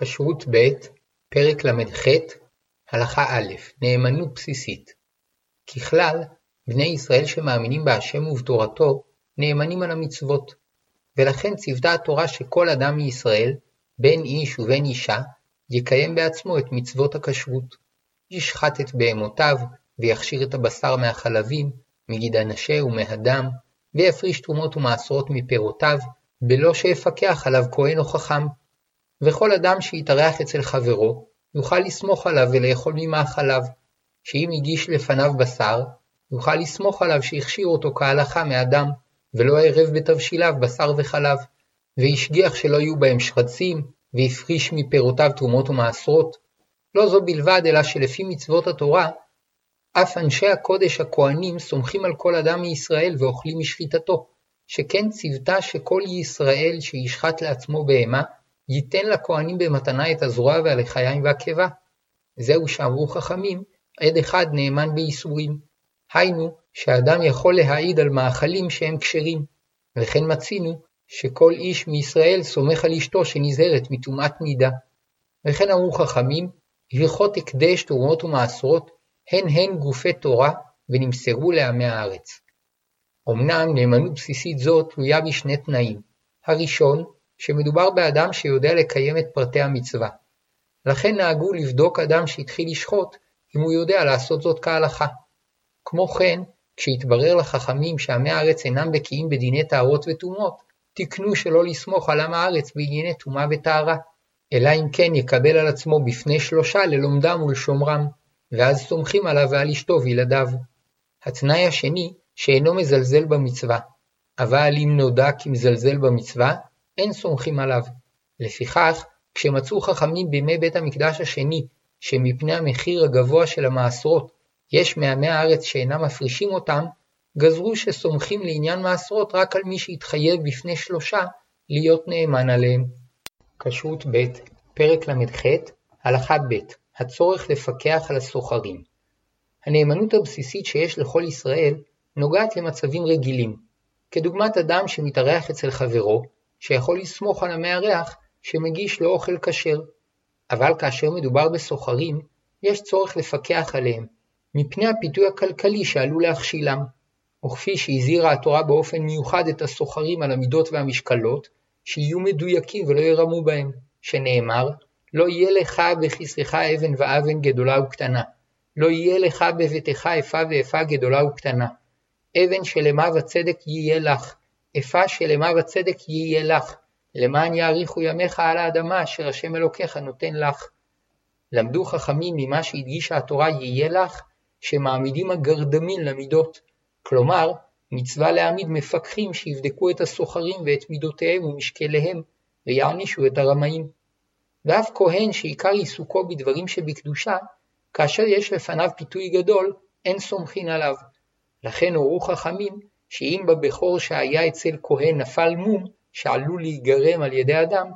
כשרות ב' פרק ל"ח הלכה א' נאמנות בסיסית ככלל, בני ישראל שמאמינים בהשם ובתורתו נאמנים על המצוות, ולכן ציוותה התורה שכל אדם מישראל, בין איש ובין אישה, יקיים בעצמו את מצוות הכשרות. ישחט את בהמותיו, ויכשיר את הבשר מהחלבים, מגיד הנשה ומהדם, ויפריש תרומות ומעשרות מפירותיו, בלא שיפקח עליו כהן או חכם. וכל אדם שיתארח אצל חברו, יוכל לסמוך עליו ולאכול ממאכליו, שאם הגיש לפניו בשר, יוכל לסמוך עליו שהכשיר אותו כהלכה מאדם, ולא ערב בתבשיליו בשר וחלב, והשגיח שלא יהיו בהם שרצים, והפריש מפירותיו תרומות ומעשרות. לא זו בלבד, אלא שלפי מצוות התורה, אף אנשי הקודש הכהנים סומכים על כל אדם מישראל ואוכלים משחיטתו, שכן ציוותה שכל ישראל שישחט לעצמו בהמה, ייתן לכהנים במתנה את הזרוע והלחיים והקיבה. זהו שאמרו חכמים, עד אחד נאמן בייסורים. היינו, שאדם יכול להעיד על מאכלים שהם כשרים. וכן מצינו, שכל איש מישראל סומך על אשתו שנזהרת מטומאת נידה. וכן אמרו חכמים, הלכות הקדש, תרומות ומעשרות, הן הן גופי תורה, ונמסרו לעמי הארץ. אמנם נאמנות בסיסית זו תלויה בשני תנאים. הראשון, שמדובר באדם שיודע לקיים את פרטי המצווה. לכן נהגו לבדוק אדם שהתחיל לשחוט, אם הוא יודע לעשות זאת כהלכה. כמו כן, כשהתברר לחכמים שעמי הארץ אינם בקיאים בדיני טהרות וטומאות, תיקנו שלא לסמוך על עם הארץ בענייני טומאה וטהרה, אלא אם כן יקבל על עצמו בפני שלושה ללומדם ולשומרם, ואז סומכים עליו ועל אשתו וילדיו. התנאי השני, שאינו מזלזל במצווה, אבל אם נודע כי מזלזל במצווה, אין סומכים עליו. לפיכך, כשמצאו חכמים בימי בית המקדש השני, שמפני המחיר הגבוה של המעשרות, יש מעמי הארץ שאינם מפרישים אותם, גזרו שסומכים לעניין מעשרות רק על מי שהתחייב בפני שלושה להיות נאמן עליהם. כשרות ב', פרק ל"ח, הלכה ב', הצורך לפקח על הסוחרים. הנאמנות הבסיסית שיש לכל ישראל נוגעת למצבים רגילים, כדוגמת אדם שמתארח אצל חברו, שיכול לסמוך על המארח שמגיש לו אוכל כשר. אבל כאשר מדובר בסוחרים, יש צורך לפקח עליהם, מפני הפיתוי הכלכלי שעלול להכשילם. וכפי שהזהירה התורה באופן מיוחד את הסוחרים על המידות והמשקלות, שיהיו מדויקים ולא ירמו בהם, שנאמר, לא יהיה לך בכיסך אבן ואבן גדולה וקטנה, לא יהיה לך בביתך איפה ואיפה גדולה וקטנה. אבן שלמה וצדק יהיה לך, איפה שלמה וצדק יהיה לך, למען יאריכו ימיך על האדמה אשר השם אלוקיך נותן לך. למדו חכמים ממה שהדגישה התורה יהיה לך, שמעמידים הגרדמין למידות, כלומר, מצווה להעמיד מפקחים שיבדקו את הסוחרים ואת מידותיהם ומשקליהם, ויענישו את הרמאים. ואף כהן שעיקר עיסוקו בדברים שבקדושה, כאשר יש לפניו פיתוי גדול, אין סומכין עליו. לכן הורו חכמים שאם בבכור שהיה אצל כהן נפל מום, שעלול להיגרם על ידי אדם,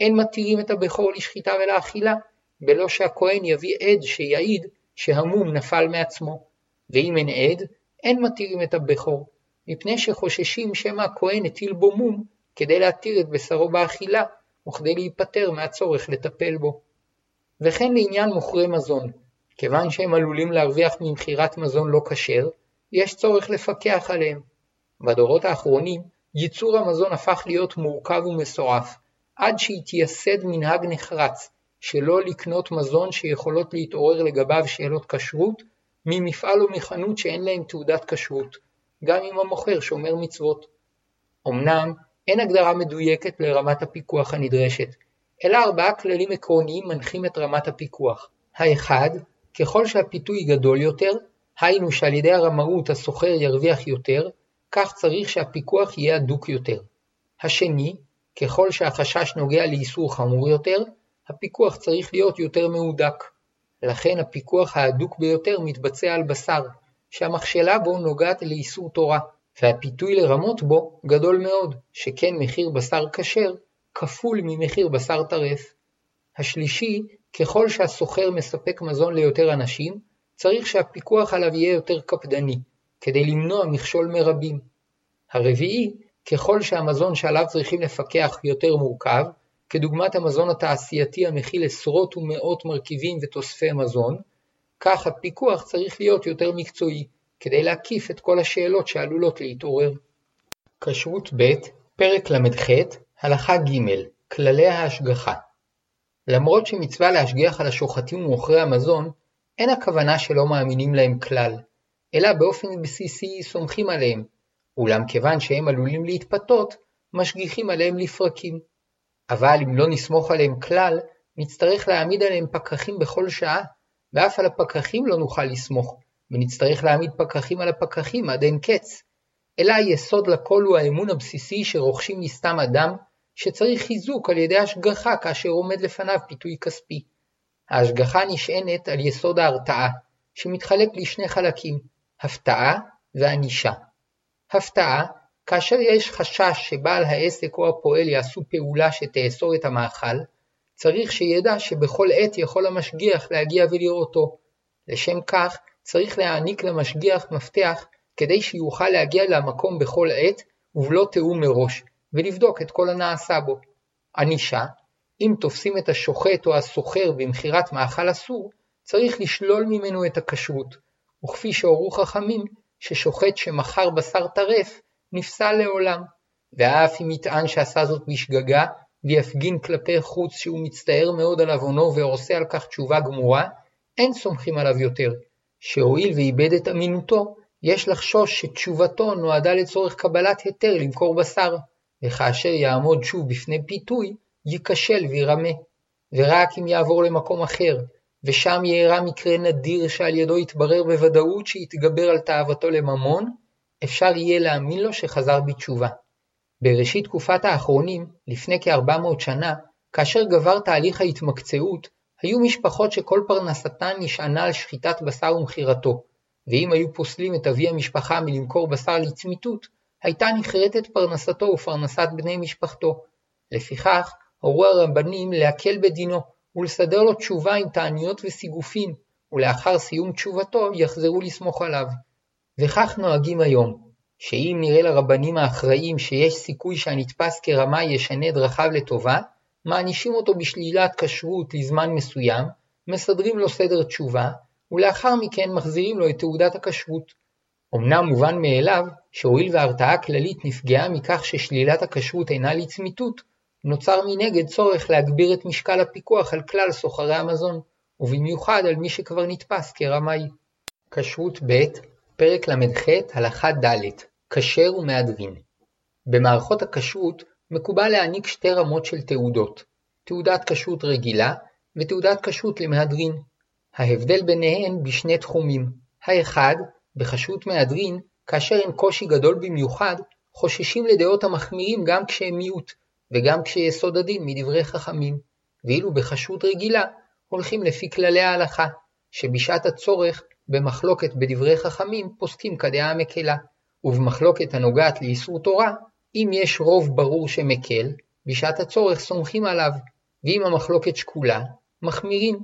אין מתירים את הבכור לשחיטה ולאכילה, בלא שהכהן יביא עד שיעיד שהמום נפל מעצמו. ואם אין עד, אין מתירים את הבכור, מפני שחוששים שמא הכהן הטיל בו מום כדי להתיר את בשרו באכילה, וכדי להיפטר מהצורך לטפל בו. וכן לעניין מוכרי מזון, כיוון שהם עלולים להרוויח ממכירת מזון לא כשר, יש צורך לפקח עליהם. בדורות האחרונים, ייצור המזון הפך להיות מורכב ומסועף, עד שהתייסד מנהג נחרץ, שלא לקנות מזון שיכולות להתעורר לגביו שאלות כשרות, ממפעל או מחנות שאין להם תעודת כשרות, גם אם המוכר שומר מצוות. אמנם, אין הגדרה מדויקת לרמת הפיקוח הנדרשת, אלא ארבעה כללים עקרוניים מנחים את רמת הפיקוח. האחד, ככל שהפיתוי גדול יותר, היינו שעל ידי הרמאות הסוחר ירוויח יותר, כך צריך שהפיקוח יהיה הדוק יותר. השני, ככל שהחשש נוגע לאיסור חמור יותר, הפיקוח צריך להיות יותר מהודק. לכן הפיקוח ההדוק ביותר מתבצע על בשר, שהמכשלה בו נוגעת לאיסור תורה, והפיתוי לרמות בו גדול מאוד, שכן מחיר בשר כשר כפול ממחיר בשר טרף. השלישי, ככל שהסוחר מספק מזון ליותר אנשים, צריך שהפיקוח עליו יהיה יותר קפדני, כדי למנוע מכשול מרבים. הרביעי, ככל שהמזון שעליו צריכים לפקח יותר מורכב, כדוגמת המזון התעשייתי המכיל עשרות ומאות מרכיבים ותוספי מזון, כך הפיקוח צריך להיות יותר מקצועי, כדי להקיף את כל השאלות שעלולות להתעורר. כשרות ב', פרק ל"ח, הלכה ג', כללי ההשגחה למרות שמצווה להשגיח על השוחטים ומוכרי המזון, אין הכוונה שלא מאמינים להם כלל, אלא באופן בסיסי סומכים עליהם, אולם כיוון שהם עלולים להתפתות, משגיחים עליהם לפרקים. אבל אם לא נסמוך עליהם כלל, נצטרך להעמיד עליהם פקחים בכל שעה, ואף על הפקחים לא נוכל לסמוך, ונצטרך להעמיד פקחים על הפקחים עד אין קץ. אלא היסוד לכל הוא האמון הבסיסי שרוכשים מסתם אדם, שצריך חיזוק על ידי השגחה כאשר עומד לפניו פיתוי כספי. ההשגחה נשענת על יסוד ההרתעה, שמתחלק לשני חלקים, הפתעה וענישה. הפתעה, כאשר יש חשש שבעל העסק או הפועל יעשו פעולה שתאסור את המאכל, צריך שידע שבכל עת יכול המשגיח להגיע ולראותו. לשם כך, צריך להעניק למשגיח מפתח כדי שיוכל להגיע למקום בכל עת ובלא תיאום מראש, ולבדוק את כל הנעשה בו. ענישה, אם תופסים את השוחט או הסוחר במכירת מאכל אסור, צריך לשלול ממנו את הכשרות, וכפי שהורו חכמים, ששוחט שמכר בשר טרף, נפסל לעולם, ואף אם יטען שעשה זאת בשגגה, ויפגין כלפי חוץ שהוא מצטער מאוד על עוונו ועושה על כך תשובה גמורה, אין סומכים עליו יותר, שהואיל ואיבד את אמינותו, יש לחשוש שתשובתו נועדה לצורך קבלת היתר למכור בשר, וכאשר יעמוד שוב בפני פיתוי, ייכשל וירמה. ורק אם יעבור למקום אחר, ושם יארע מקרה נדיר שעל ידו יתברר בוודאות שיתגבר על תאוותו לממון, אפשר יהיה להאמין לו שחזר בתשובה. בראשית תקופת האחרונים, לפני כ-400 שנה, כאשר גבר תהליך ההתמקצעות, היו משפחות שכל פרנסתן נשענה על שחיטת בשר ומכירתו, ואם היו פוסלים את אבי המשפחה מלמכור בשר לצמיתות, הייתה נחרטת פרנסתו ופרנסת בני משפחתו. לפיכך, הורו הרבנים להקל בדינו, ולסדר לו תשובה עם תעניות וסיגופים, ולאחר סיום תשובתו יחזרו לסמוך עליו. וכך נוהגים היום, שאם נראה לרבנים האחראים שיש סיכוי שהנתפס כרמאי ישנה דרכיו לטובה, מענישים אותו בשלילת כשרות לזמן מסוים, מסדרים לו סדר תשובה, ולאחר מכן מחזירים לו את תעודת הכשרות. אמנם מובן מאליו שהואיל וההרתעה הכללית נפגעה מכך ששלילת הכשרות אינה לצמיתות, נוצר מנגד צורך להגביר את משקל הפיקוח על כלל סוחרי המזון, ובמיוחד על מי שכבר נתפס כרמאי. כשרות ב', פרק ל"ח, הלכה ד', כשר ומהדרין. במערכות הכשרות מקובל להעניק שתי רמות של תעודות, תעודת כשרות רגילה ותעודת כשרות למהדרין. ההבדל ביניהן בשני תחומים, האחד, בכשרות מהדרין, כאשר אין קושי גדול במיוחד, חוששים לדעות המחמירים גם כשהם מיעוט, וגם כשיסוד הדין מדברי חכמים, ואילו בכשרות רגילה הולכים לפי כללי ההלכה, שבשעת הצורך במחלוקת בדברי חכמים פוסקים כדעה המקלה, ובמחלוקת הנוגעת לאיסור תורה, אם יש רוב ברור שמקל, בשעת הצורך סומכים עליו, ואם המחלוקת שקולה, מחמירים.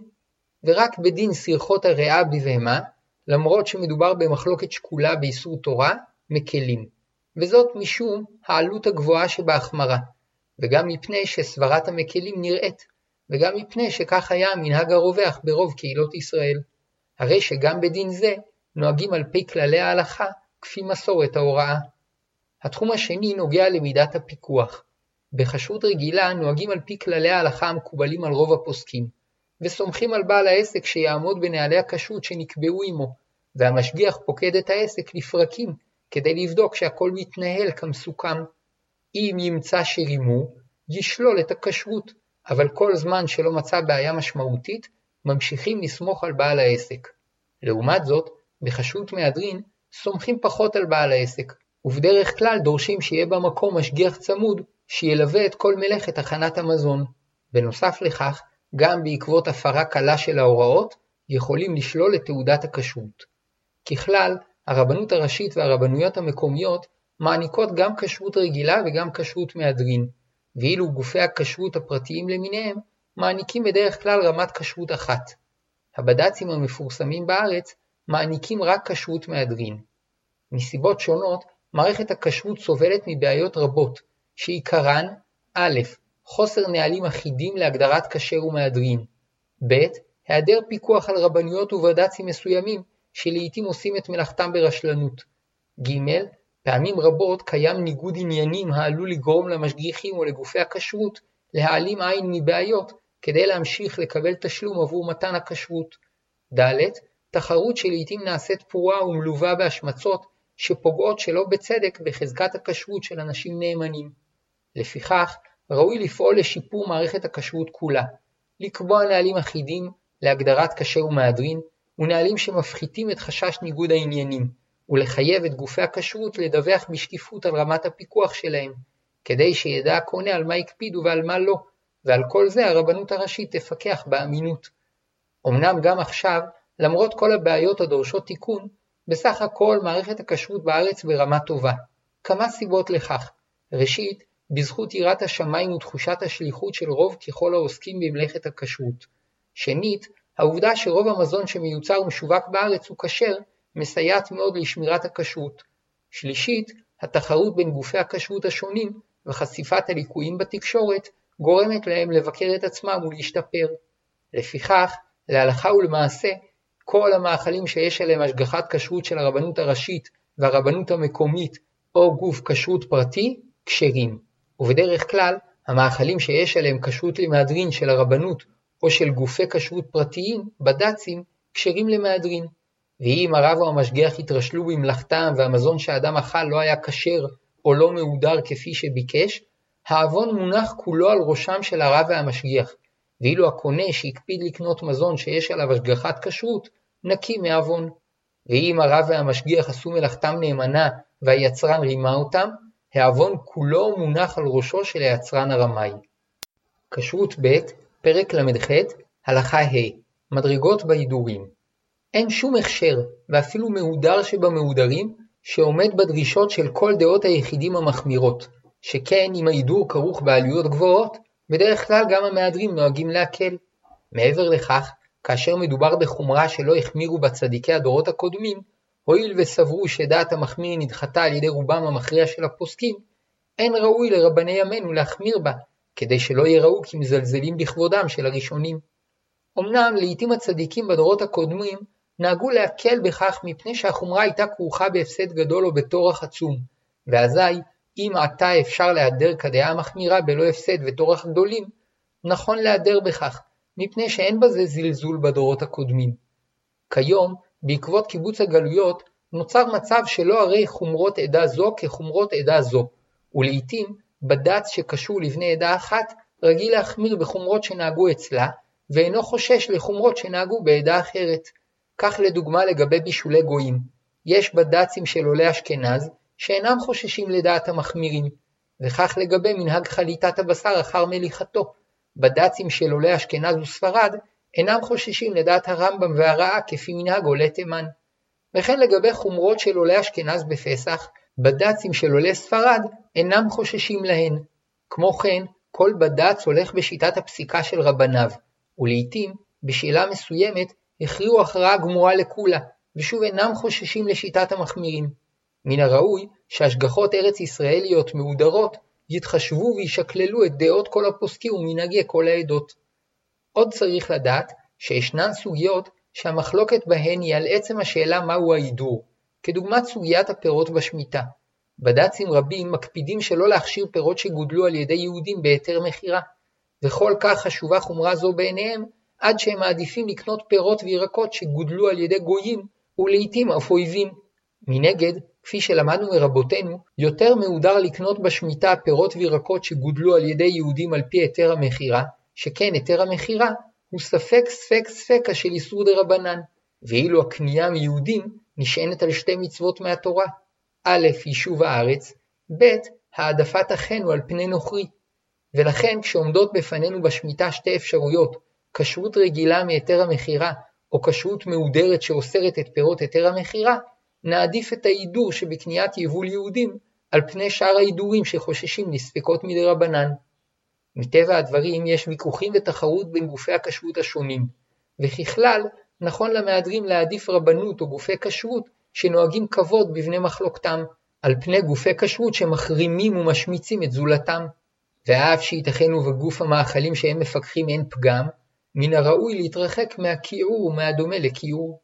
ורק בדין סרחות הריאה בבהמה, למרות שמדובר במחלוקת שקולה באיסור תורה, מקלים. וזאת משום העלות הגבוהה שבהחמרה, וגם מפני שסברת המקלים נראית, וגם מפני שכך היה המנהג הרווח ברוב קהילות ישראל. הרי שגם בדין זה נוהגים על פי כללי ההלכה כפי מסורת ההוראה. התחום השני נוגע למידת הפיקוח. בכשרות רגילה נוהגים על פי כללי ההלכה המקובלים על רוב הפוסקים, וסומכים על בעל העסק שיעמוד בנהלי הכשרות שנקבעו עמו, והמשגיח פוקד את העסק לפרקים כדי לבדוק שהכל מתנהל כמסוכם. אם ימצא שרימו, ישלול את הכשרות, אבל כל זמן שלא מצא בעיה משמעותית, ממשיכים לסמוך על בעל העסק. לעומת זאת, בכשרות מהדרין סומכים פחות על בעל העסק, ובדרך כלל דורשים שיהיה במקום משגיח צמוד שילווה את כל מלאכת הכנת המזון. בנוסף לכך, גם בעקבות הפרה קלה של ההוראות, יכולים לשלול את תעודת הכשרות. ככלל, הרבנות הראשית והרבנויות המקומיות מעניקות גם כשרות רגילה וגם כשרות מהדרין, ואילו גופי הכשרות הפרטיים למיניהם מעניקים בדרך כלל רמת כשרות אחת. הבד"צים המפורסמים בארץ מעניקים רק כשרות מהדרין. מסיבות שונות, מערכת הכשרות סובלת מבעיות רבות, שעיקרן א', חוסר נהלים אחידים להגדרת כשר ומהדרין. ב. היעדר פיקוח על רבנויות ובד"צים מסוימים, שלעיתים עושים את מלאכתם ברשלנות. ג. פעמים רבות קיים ניגוד עניינים העלול לגרום למשגיחים או לגופי הכשרות להעלים עין מבעיות כדי להמשיך לקבל תשלום עבור מתן הכשרות. ד. תחרות שלעיתים נעשית פרועה ומלווה בהשמצות שפוגעות שלא בצדק בחזקת הכשרות של אנשים נאמנים. לפיכך, ראוי לפעול לשיפור מערכת הכשרות כולה, לקבוע נהלים אחידים להגדרת כשר ומהדרין, ונהלים שמפחיתים את חשש ניגוד העניינים, ולחייב את גופי הכשרות לדווח בשקיפות על רמת הפיקוח שלהם, כדי שידע הקונה על מה הקפידו ועל מה לא, ועל כל זה הרבנות הראשית תפקח באמינות. אמנם גם עכשיו, למרות כל הבעיות הדורשות תיקון, בסך הכל מערכת הכשרות בארץ ברמה טובה. כמה סיבות לכך. ראשית, בזכות יראת השמיים ותחושת השליחות של רוב ככל העוסקים במלאכת הכשרות. שנית, העובדה שרוב המזון שמיוצר ומשווק בארץ הוא כשר, מסייעת מאוד לשמירת הכשרות. שלישית, התחרות בין גופי הכשרות השונים וחשיפת הליקויים בתקשורת גורמת להם לבקר את עצמם ולהשתפר. לפיכך, להלכה ולמעשה, כל המאכלים שיש עליהם השגחת כשרות של הרבנות הראשית והרבנות המקומית או גוף כשרות פרטי, כשרים. ובדרך כלל, המאכלים שיש עליהם כשרות למהדרין של הרבנות או של גופי כשרות פרטיים, בד"צים, כשרים למהדרין. ואם הרב או המשגיח התרשלו במלאכתם והמזון שהאדם אכל לא היה כשר או לא מהודר כפי שביקש, העוון מונח כולו על ראשם של הרב והמשגיח, ואילו הקונה שהקפיד לקנות מזון שיש עליו השגחת כשרות, נקי מעוון. ואם הרב והמשגיח עשו מלאכתם נאמנה והיצרן רימה אותם, העוון כולו מונח על ראשו של היצרן הרמאי. כשרות ב', פרק ל"ח, הלכה ה', מדרגות בהידורים. אין שום הכשר, ואפילו מהודר שבמהודרים, שעומד בדרישות של כל דעות היחידים המחמירות, שכן אם ההידור כרוך בעלויות גבוהות, בדרך כלל גם המהדרים נוהגים להקל. מעבר לכך, כאשר מדובר בחומרה שלא החמירו בה צדיקי הדורות הקודמים, הואיל וסברו שדעת המחמיר נדחתה על ידי רובם המכריע של הפוסקים, אין ראוי לרבני ימינו להחמיר בה, כדי שלא יראו כמזלזלים בכבודם של הראשונים. אמנם לעיתים הצדיקים בדורות הקודמים נהגו להקל בכך מפני שהחומרה הייתה כרוכה בהפסד גדול או בטורח עצום, ואזי אם עתה אפשר להיעדר כדעה המחמירה בלא הפסד וטורח גדולים, נכון להיעדר בכך, מפני שאין בזה זלזול בדורות הקודמים. כיום, בעקבות קיבוץ הגלויות, נוצר מצב שלא הרי חומרות עדה זו כחומרות עדה זו, ולעיתים בד"ץ שקשור לבני עדה אחת רגיל להחמיר בחומרות שנהגו אצלה, ואינו חושש לחומרות שנהגו בעדה אחרת. כך לדוגמה לגבי בישולי גויים. יש בד"צים של עולי אשכנז, שאינם חוששים לדעת המחמירים, וכך לגבי מנהג חליטת הבשר אחר מליחתו. בד"צים של עולי אשכנז וספרד אינם חוששים לדעת הרמב"ם והרעה כפי מנהג עולי תימן. וכן לגבי חומרות של עולי אשכנז בפסח, בד"צים של עולי ספרד אינם חוששים להן. כמו כן, כל בד"ץ הולך בשיטת הפסיקה של רבניו, ולעיתים, בשאלה מסוימת, הכריעו הכרעה גמורה לכולה, ושוב אינם חוששים לשיטת המחמירים. מן הראוי שהשגחות ארץ ישראליות מהודרות יתחשבו וישקללו את דעות כל הפוסקים ומנהגי כל העדות. עוד צריך לדעת שישנן סוגיות שהמחלוקת בהן היא על עצם השאלה מהו ההידור, כדוגמת סוגיית הפירות בשמיטה. בד"צים רבים מקפידים שלא להכשיר פירות שגודלו על ידי יהודים בהיתר מכירה, וכל כך חשובה חומרה זו בעיניהם, עד שהם מעדיפים לקנות פירות וירקות שגודלו על ידי גויים, ולעיתים אף אויבים. מנגד, כפי שלמדנו מרבותינו, יותר מהודר לקנות בשמיטה פירות וירקות שגודלו על ידי יהודים על פי היתר המכירה, שכן היתר המכירה הוא ספק ספק ספקה של איסור דה רבנן, ואילו הקנייה מיהודים נשענת על שתי מצוות מהתורה א', יישוב הארץ, ב', העדפת אחינו על פני נוכרי. ולכן כשעומדות בפנינו בשמיטה שתי אפשרויות, כשרות רגילה מהיתר המכירה, או כשרות מהודרת שאוסרת את פירות היתר המכירה, נעדיף את ההידור שבקניית יבול יהודים על פני שאר ההידורים שחוששים לספקות מדי רבנן. מטבע הדברים יש ויכוחים ותחרות בין גופי הכשרות השונים, וככלל נכון למהדרים להעדיף רבנות או גופי כשרות שנוהגים כבוד בבני מחלוקתם, על פני גופי כשרות שמחרימים ומשמיצים את זולתם. ואף שייתכן ובגוף המאכלים שהם מפקחים אין פגם, מן הראוי להתרחק מהכיעור ומהדומה לכיעור.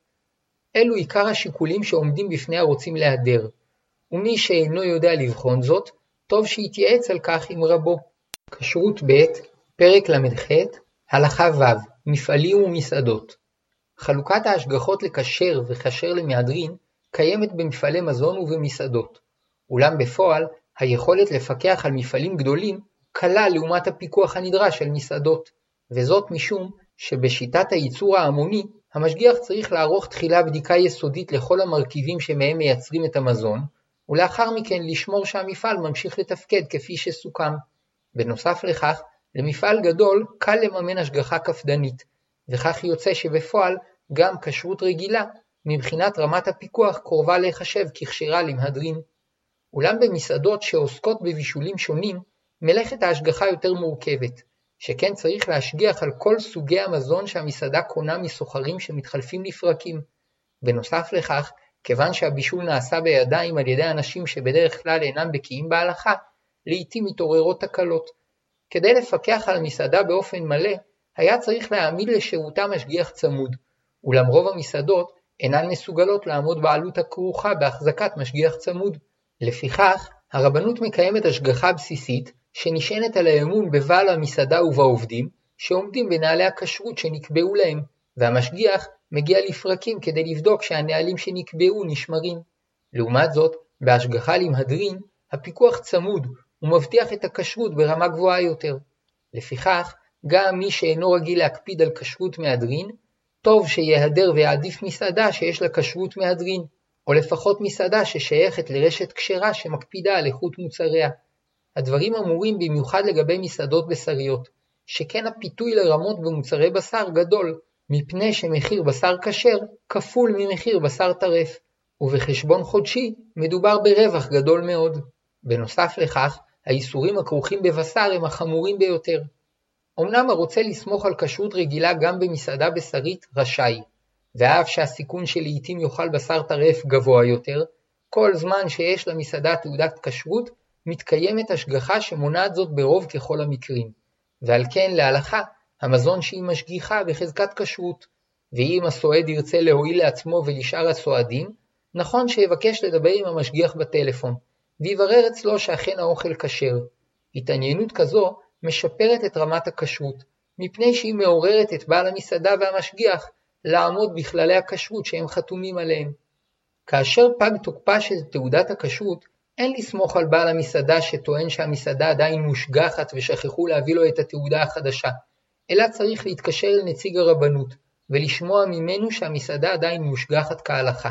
אלו עיקר השיקולים שעומדים בפני הרוצים להדר, ומי שאינו יודע לבחון זאת, טוב שיתייעץ על כך עם רבו. כשרות ב', פרק ל"ח, הלכה ו', מפעלים ומסעדות. חלוקת ההשגחות לכשר וכשר למהדרין קיימת במפעלי מזון ובמסעדות, אולם בפועל היכולת לפקח על מפעלים גדולים קלה לעומת הפיקוח הנדרש על מסעדות, וזאת משום שבשיטת הייצור ההמוני המשגיח צריך לערוך תחילה בדיקה יסודית לכל המרכיבים שמהם מייצרים את המזון, ולאחר מכן לשמור שהמפעל ממשיך לתפקד כפי שסוכם. בנוסף לכך, למפעל גדול קל לממן השגחה קפדנית, וכך יוצא שבפועל גם כשרות רגילה, מבחינת רמת הפיקוח קרובה להיחשב ככשרה למהדרין. אולם במסעדות שעוסקות בבישולים שונים, מלאכת ההשגחה יותר מורכבת, שכן צריך להשגיח על כל סוגי המזון שהמסעדה קונה מסוחרים שמתחלפים לפרקים. בנוסף לכך, כיוון שהבישול נעשה בידיים על ידי אנשים שבדרך כלל אינם בקיאים בהלכה, לעתים מתעוררות תקלות. כדי לפקח על המסעדה באופן מלא, היה צריך להעמיד לשירותה משגיח צמוד, אולם רוב המסעדות אינן מסוגלות לעמוד בעלות הכרוכה בהחזקת משגיח צמוד. לפיכך, הרבנות מקיימת השגחה בסיסית שנשענת על האמון בבעל המסעדה ובעובדים, שעומדים בנהלי הכשרות שנקבעו להם, והמשגיח מגיע לפרקים כדי לבדוק שהנהלים שנקבעו נשמרים. לעומת זאת, בהשגחה למהדרין, הפיקוח צמוד ומבטיח את הכשרות ברמה גבוהה יותר. לפיכך, גם מי שאינו רגיל להקפיד על כשרות מהדרין, טוב שיהדר ויעדיף מסעדה שיש לה כשרות מהדרין, או לפחות מסעדה ששייכת לרשת כשרה שמקפידה על איכות מוצריה. הדברים אמורים במיוחד לגבי מסעדות בשריות, שכן הפיתוי לרמות במוצרי בשר גדול, מפני שמחיר בשר כשר כפול ממחיר בשר טרף, ובחשבון חודשי מדובר ברווח גדול מאוד. בנוסף לכך, האיסורים הכרוכים בבשר הם החמורים ביותר. אמנם הרוצה לסמוך על כשרות רגילה גם במסעדה בשרית רשאי, ואף שהסיכון שלעיתים יאכל בשר טרף גבוה יותר, כל זמן שיש למסעדה תעודת כשרות, מתקיימת השגחה שמונעת זאת ברוב ככל המקרים, ועל כן להלכה המזון שהיא משגיחה בחזקת כשרות, ואם הסועד ירצה להועיל לעצמו ולשאר הסועדים, נכון שיבקש לדבר עם המשגיח בטלפון, ויברר אצלו שאכן האוכל כשר. התעניינות כזו משפרת את רמת הכשרות, מפני שהיא מעוררת את בעל המסעדה והמשגיח לעמוד בכללי הכשרות שהם חתומים עליהם. כאשר פג תוקפה של תעודת הכשרות, אין לסמוך על בעל המסעדה שטוען שהמסעדה עדיין מושגחת ושכחו להביא לו את התעודה החדשה, אלא צריך להתקשר אל נציג הרבנות, ולשמוע ממנו שהמסעדה עדיין מושגחת כהלכה.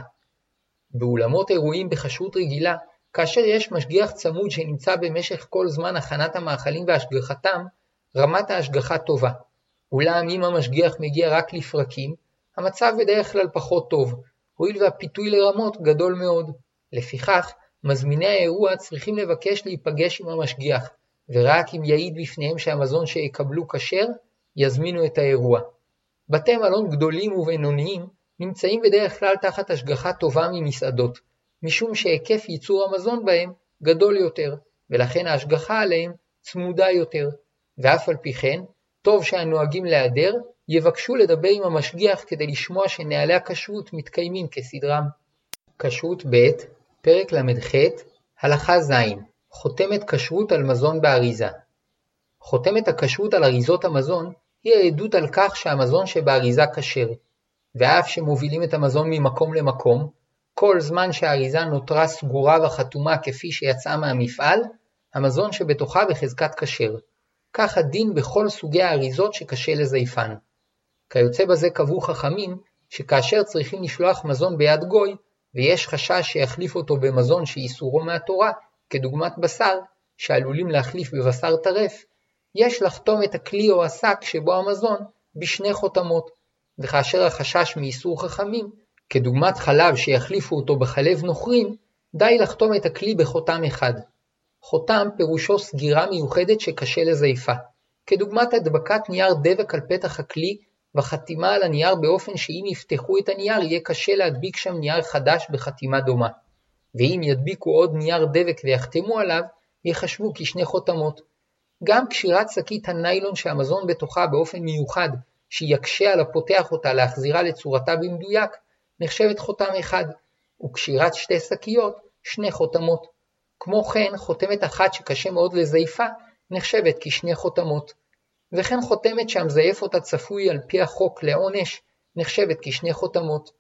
באולמות אירועים בכשרות רגילה, כאשר יש משגיח צמוד שנמצא במשך כל זמן הכנת המאכלים והשגחתם, רמת ההשגחה טובה. אולם אם המשגיח מגיע רק לפרקים, המצב בדרך כלל פחות טוב, הואיל והפיתוי לרמות גדול מאוד. לפיכך, מזמיני האירוע צריכים לבקש להיפגש עם המשגיח, ורק אם יעיד בפניהם שהמזון שיקבלו כשר, יזמינו את האירוע. בתי מלון גדולים ובינוניים נמצאים בדרך כלל תחת השגחה טובה ממסעדות, משום שהיקף ייצור המזון בהם גדול יותר, ולכן ההשגחה עליהם צמודה יותר, ואף על פי כן, טוב שהנוהגים להיעדר יבקשו לדבר עם המשגיח כדי לשמוע שנהלי הכשרות מתקיימים כסדרם. כשרות ב', פרק ל"ח, הלכה ז', חותמת כשרות על מזון באריזה. חותמת הכשרות על אריזות המזון היא העדות על כך שהמזון שבאריזה כשר, ואף שמובילים את המזון ממקום למקום, כל זמן שהאריזה נותרה סגורה וחתומה כפי שיצאה מהמפעל, המזון שבתוכה בחזקת כשר. כך הדין בכל סוגי האריזות שקשה לזייפן. כיוצא בזה קבעו חכמים, שכאשר צריכים לשלוח מזון ביד גוי, ויש חשש שיחליף אותו במזון שאיסורו מהתורה, כדוגמת בשר, שעלולים להחליף בבשר טרף, יש לחתום את הכלי או השק שבו המזון בשני חותמות, וכאשר החשש מאיסור חכמים, כדוגמת חלב שיחליפו אותו בחלב נוכרים, די לחתום את הכלי בחותם אחד. חותם פירושו סגירה מיוחדת שקשה לזייפה, כדוגמת הדבקת נייר דבק על פתח הכלי וחתימה על הנייר באופן שאם יפתחו את הנייר יהיה קשה להדביק שם נייר חדש בחתימה דומה. ואם ידביקו עוד נייר דבק ויחתמו עליו, ייחשבו כשני חותמות. גם קשירת שקית הניילון שהמזון בתוכה באופן מיוחד, שיקשה על הפותח אותה להחזירה לצורתה במדויק, נחשבת חותם אחד, וקשירת שתי שקיות, שני חותמות. כמו כן, חותמת אחת שקשה מאוד לזייפה, נחשבת כשני חותמות. וכן חותמת שהמזייף אותה צפוי על פי החוק לעונש, נחשבת כשני חותמות.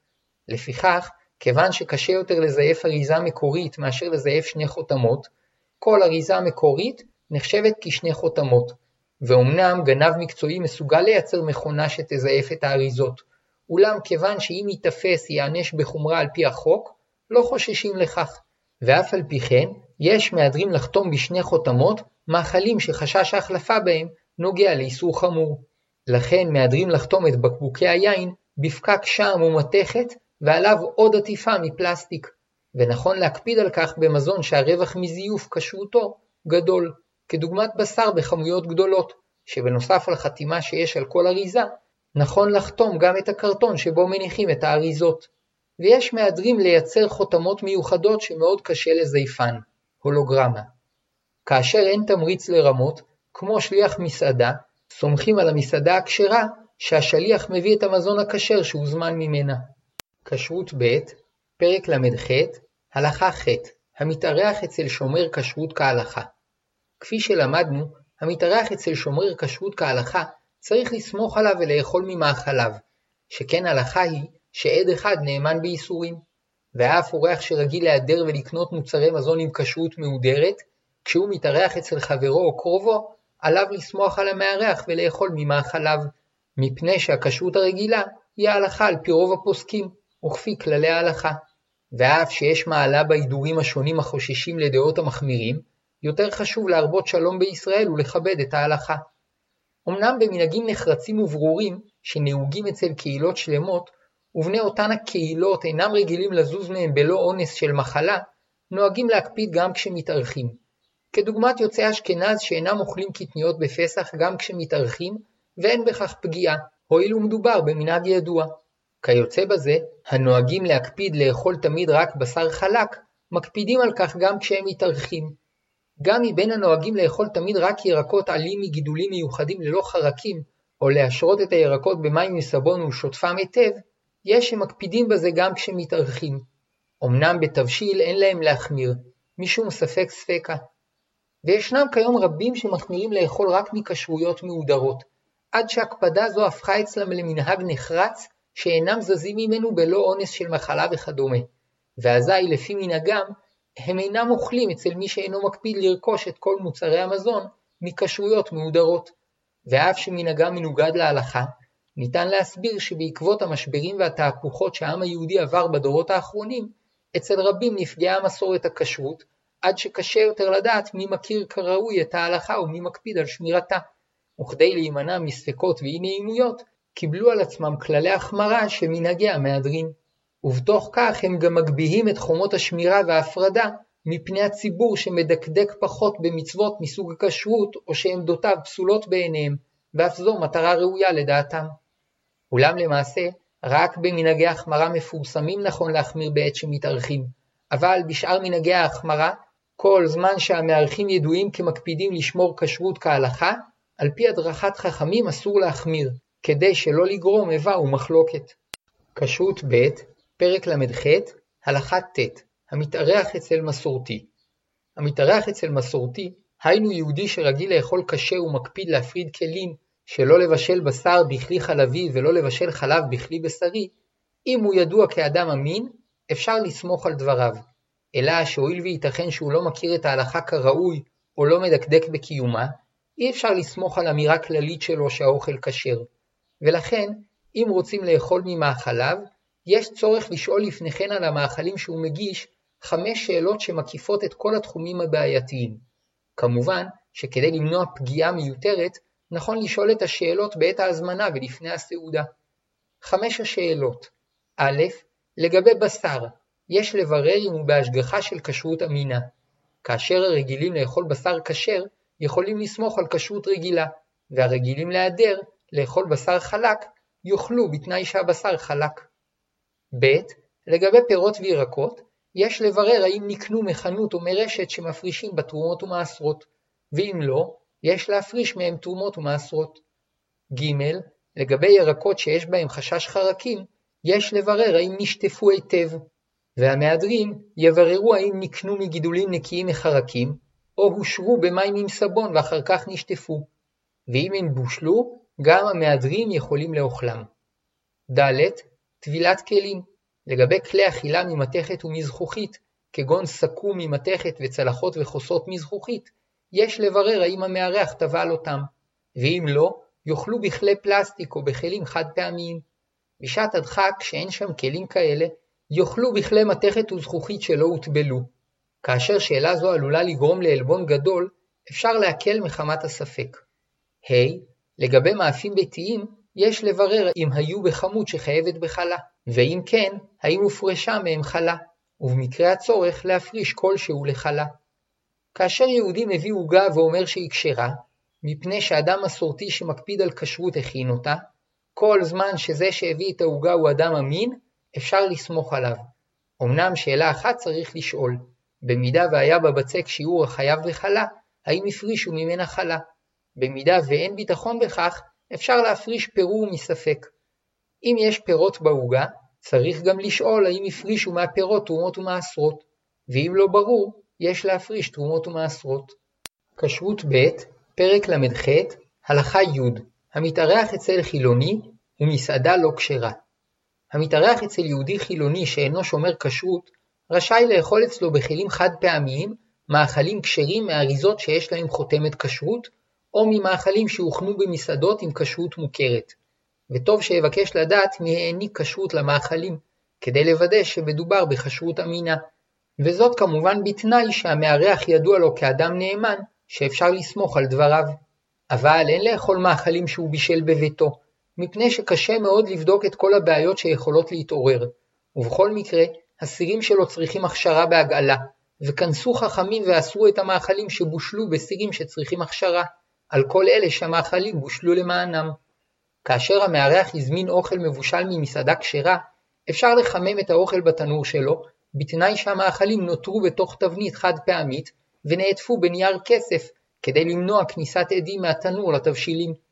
לפיכך, כיוון שקשה יותר לזייף אריזה מקורית מאשר לזייף שני חותמות, כל אריזה מקורית נחשבת כשני חותמות, ואומנם גנב מקצועי מסוגל לייצר מכונה שתזייף את האריזות, אולם כיוון שאם ייתפס ייענש בחומרה על פי החוק, לא חוששים לכך, ואף על פי כן, יש מהדרים לחתום בשני חותמות מאכלים שחשש ההחלפה בהם נוגע לאיסור חמור. לכן מהדרים לחתום את בקבוקי היין בפקק שם ומתכת ועליו עוד עטיפה מפלסטיק, ונכון להקפיד על כך במזון שהרווח מזיוף כשרותו גדול, כדוגמת בשר בכמויות גדולות, שבנוסף על חתימה שיש על כל אריזה, נכון לחתום גם את הקרטון שבו מניחים את האריזות. ויש מהדרים לייצר חותמות מיוחדות שמאוד קשה לזייפן, הולוגרמה. כאשר אין תמריץ לרמות, כמו שליח מסעדה, סומכים על המסעדה הכשרה שהשליח מביא את המזון הכשר שהוזמן ממנה. כשרות ב', פרק ל"ח, הלכה ח', המתארח אצל שומר כשרות כהלכה. כפי שלמדנו, המתארח אצל שומר כשרות כהלכה צריך לסמוך עליו ולאכול ממאכליו, שכן הלכה היא שעד אחד נאמן בייסורים. ואף אורח שרגיל להיעדר ולקנות מוצרי מזון עם כשרות מהודרת, כשהוא מתארח אצל חברו או קרובו, עליו לסמוך על המארח ולאכול ממאכליו, מפני שהכשרות הרגילה היא ההלכה על פי רוב הפוסקים, וכפי כללי ההלכה. ואף שיש מעלה בהידורים השונים החוששים לדעות המחמירים, יותר חשוב להרבות שלום בישראל ולכבד את ההלכה. אמנם במנהגים נחרצים וברורים, שנהוגים אצל קהילות שלמות, ובני אותן הקהילות אינם רגילים לזוז מהם בלא אונס של מחלה, נוהגים להקפיד גם כשמתארחים. כדוגמת יוצאי אשכנז שאינם אוכלים קטניות בפסח גם כשמתארחים, ואין בכך פגיעה, הואיל ומדובר במנהג ידוע. כיוצא בזה, הנוהגים להקפיד לאכול תמיד רק בשר חלק, מקפידים על כך גם כשהם מתארחים. גם מבין הנוהגים לאכול תמיד רק ירקות עלים מגידולים מיוחדים ללא חרקים, או להשרות את הירקות במים מסבון ולשוטפם היטב, יש שמקפידים בזה גם כשמתארחים. אמנם בתבשיל אין להם להחמיר, משום ספק ספקה. וישנם כיום רבים שמחמירים לאכול רק מכשרויות מהודרות, עד שהקפדה זו הפכה אצלם למנהג נחרץ, שאינם זזים ממנו בלא אונס של מחלה וכדומה. ואזי לפי מנהגם, הם אינם אוכלים אצל מי שאינו מקפיד לרכוש את כל מוצרי המזון מכשרויות מהודרות. ואף שמנהגם מנוגד להלכה, ניתן להסביר שבעקבות המשברים והתהפוכות שהעם היהודי עבר בדורות האחרונים, אצל רבים נפגעה מסורת הכשרות, עד שקשה יותר לדעת מי מכיר כראוי את ההלכה ומי מקפיד על שמירתה. וכדי להימנע מספקות ואי נעימויות, קיבלו על עצמם כללי החמרה שמנהגי המהדרין. ובתוך כך הם גם מגביהים את חומות השמירה וההפרדה מפני הציבור שמדקדק פחות במצוות מסוג הכשרות או שעמדותיו פסולות בעיניהם, ואף זו מטרה ראויה לדעתם. אולם למעשה, רק במנהגי החמרה מפורסמים נכון להחמיר בעת שמתארחים, אבל בשאר מנהגי ההחמרה, כל זמן שהמארחים ידועים כמקפידים לשמור כשרות כהלכה, על פי הדרכת חכמים אסור להחמיר, כדי שלא לגרום איבה ומחלוקת. כשרות ב', פרק ל"ח, הלכה ט', המתארח אצל מסורתי. המתארח אצל מסורתי, היינו יהודי שרגיל לאכול כשר ומקפיד להפריד כלים, שלא לבשל בשר בכלי חלבי ולא לבשל חלב בכלי בשרי, אם הוא ידוע כאדם אמין, אפשר לסמוך על דבריו. אלא שהואיל וייתכן שהוא לא מכיר את ההלכה כראוי או לא מדקדק בקיומה, אי אפשר לסמוך על אמירה כללית שלו שהאוכל כשר. ולכן, אם רוצים לאכול ממאכליו, יש צורך לשאול לפני כן על המאכלים שהוא מגיש חמש שאלות שמקיפות את כל התחומים הבעייתיים. כמובן שכדי למנוע פגיעה מיותרת, נכון לשאול את השאלות בעת ההזמנה ולפני הסעודה. חמש השאלות א', לגבי בשר, יש לברר אם הוא בהשגחה של כשרות אמינה. כאשר הרגילים לאכול בשר כשר, יכולים לסמוך על כשרות רגילה, והרגילים להיעדר, לאכול בשר חלק, יאכלו בתנאי שהבשר חלק. ב. לגבי פירות וירקות, יש לברר האם נקנו מחנות או מרשת שמפרישים בתרומות ומעשרות, ואם לא, יש להפריש מהם תרומות ומעשרות. ג. לגבי ירקות שיש בהם חשש חרקים, יש לברר האם נשטפו היטב, והמהדרין יבררו האם נקנו מגידולים נקיים מחרקים, או הושרו במים עם סבון ואחר כך נשטפו, ואם הם בושלו, גם המהדרין יכולים לאוכלם. ד. טבילת כלים לגבי כלי אכילה ממתכת ומזכוכית, כגון סכו"ם ממתכת וצלחות וכוסות מזכוכית, יש לברר האם המארח טבל אותם, ואם לא, יאכלו בכלי פלסטיק או בכלים חד פעמיים. בשעת הדחק, שאין שם כלים כאלה, יאכלו בכלי מתכת וזכוכית שלא הוטבלו. כאשר שאלה זו עלולה לגרום לעלבון גדול, אפשר להקל מחמת הספק. ה. Hey, לגבי מאפים ביתיים, יש לברר אם היו בכמות שחייבת בחלה, ואם כן, האם הופרשה מהם חלה, ובמקרה הצורך להפריש כלשהו לחלה. כאשר יהודי מביא עוגה ואומר שהיא כשרה, מפני שאדם מסורתי שמקפיד על כשרות הכין אותה, כל זמן שזה שהביא את העוגה הוא אדם אמין, אפשר לסמוך עליו. אמנם שאלה אחת צריך לשאול, במידה והיה בבצק שיעור החייב בחלה, האם הפרישו ממנה חלה? במידה ואין ביטחון בכך, אפשר להפריש פירור מספק. אם יש פירות בעוגה, צריך גם לשאול האם הפרישו מהפירות תרומות ומעשרות, ואם לא ברור, יש להפריש תרומות ומעשרות. כשרות ב', פרק ל"ח, הלכה י' המתארח אצל חילוני הוא מסעדה לא כשרה. המתארח אצל יהודי חילוני שאינו שומר כשרות, רשאי לאכול אצלו בכלים חד פעמיים מאכלים כשרים מאריזות שיש להם חותמת כשרות, או ממאכלים שהוכנו במסעדות עם כשרות מוכרת. וטוב שיבקש לדעת מי העניק כשרות למאכלים, כדי לוודא שמדובר בכשרות אמינה. וזאת כמובן בתנאי שהמארח ידוע לו כאדם נאמן, שאפשר לסמוך על דבריו. אבל אין לאכול מאכלים שהוא בישל בביתו, מפני שקשה מאוד לבדוק את כל הבעיות שיכולות להתעורר, ובכל מקרה, הסירים שלו צריכים הכשרה בהגעלה, וכנסו חכמים ואסרו את המאכלים שבושלו בסירים שצריכים הכשרה, על כל אלה שהמאכלים בושלו למענם. כאשר המארח הזמין אוכל מבושל ממסעדה כשרה, אפשר לחמם את האוכל בתנור שלו, בתנאי שהמאכלים נותרו בתוך תבנית חד פעמית, ונעטפו בנייר כסף, כדי למנוע כניסת עדים מהתנור לתבשילים.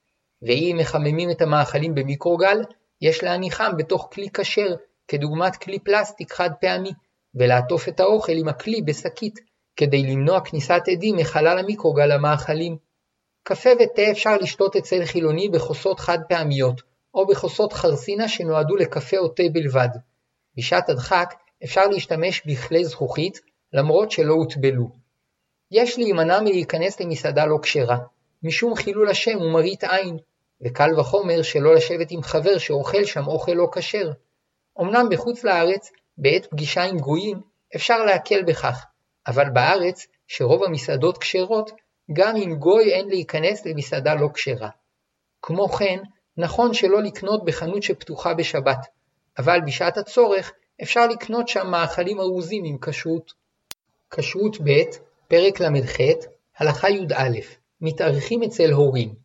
ואם מחממים את המאכלים במיקרוגל, יש להניחם בתוך כלי כשר, כדוגמת כלי פלסטיק חד פעמי, ולעטוף את האוכל עם הכלי בשקית, כדי למנוע כניסת עדים מחלל המיקרוגל למאכלים. קפה ותה אפשר לשתות אצל חילוני בכוסות חד פעמיות, או בכוסות חרסינה שנועדו לקפה או תה בלבד. בשעת הדחק אפשר להשתמש בכלי זכוכית, למרות שלא הוטבלו. יש להימנע מלהיכנס למסעדה לא כשרה, משום חילול השם ומראית עין, וקל וחומר שלא לשבת עם חבר שאוכל שם אוכל לא כשר. אמנם בחוץ לארץ, בעת פגישה עם גויים, אפשר להקל בכך, אבל בארץ, שרוב המסעדות כשרות, גם עם גוי אין להיכנס למסעדה לא כשרה. כמו כן, נכון שלא לקנות בחנות שפתוחה בשבת, אבל בשעת הצורך אפשר לקנות שם מאכלים ארוזים עם כשרות. כשרות ב', פרק ל"ח, הלכה י"א, מתארחים אצל הורים.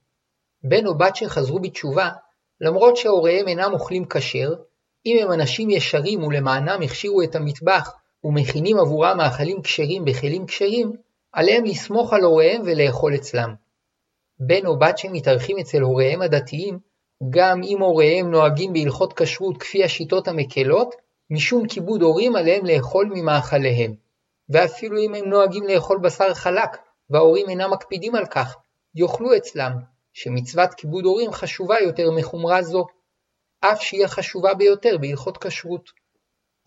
בן או בת שחזרו בתשובה, למרות שהוריהם אינם אוכלים כשר, אם הם אנשים ישרים ולמענם הכשירו את המטבח ומכינים עבורם מאכלים כשרים בכלים כשרים, עליהם לסמוך על הוריהם ולאכול אצלם. בן או בת שמתארחים אצל הוריהם הדתיים, גם אם הוריהם נוהגים בהלכות כשרות כפי השיטות המקלות, משום כיבוד הורים עליהם לאכול ממאכליהם. ואפילו אם הם נוהגים לאכול בשר חלק, וההורים אינם מקפידים על כך, יאכלו אצלם, שמצוות כיבוד הורים חשובה יותר מחומרה זו, אף שהיא החשובה ביותר בהלכות כשרות.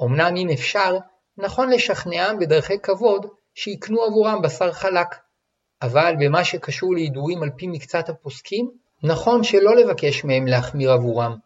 אמנם אם אפשר, נכון לשכנעם בדרכי כבוד שיקנו עבורם בשר חלק, אבל במה שקשור להידורים על פי מקצת הפוסקים, נכון שלא לבקש מהם להחמיר עבורם.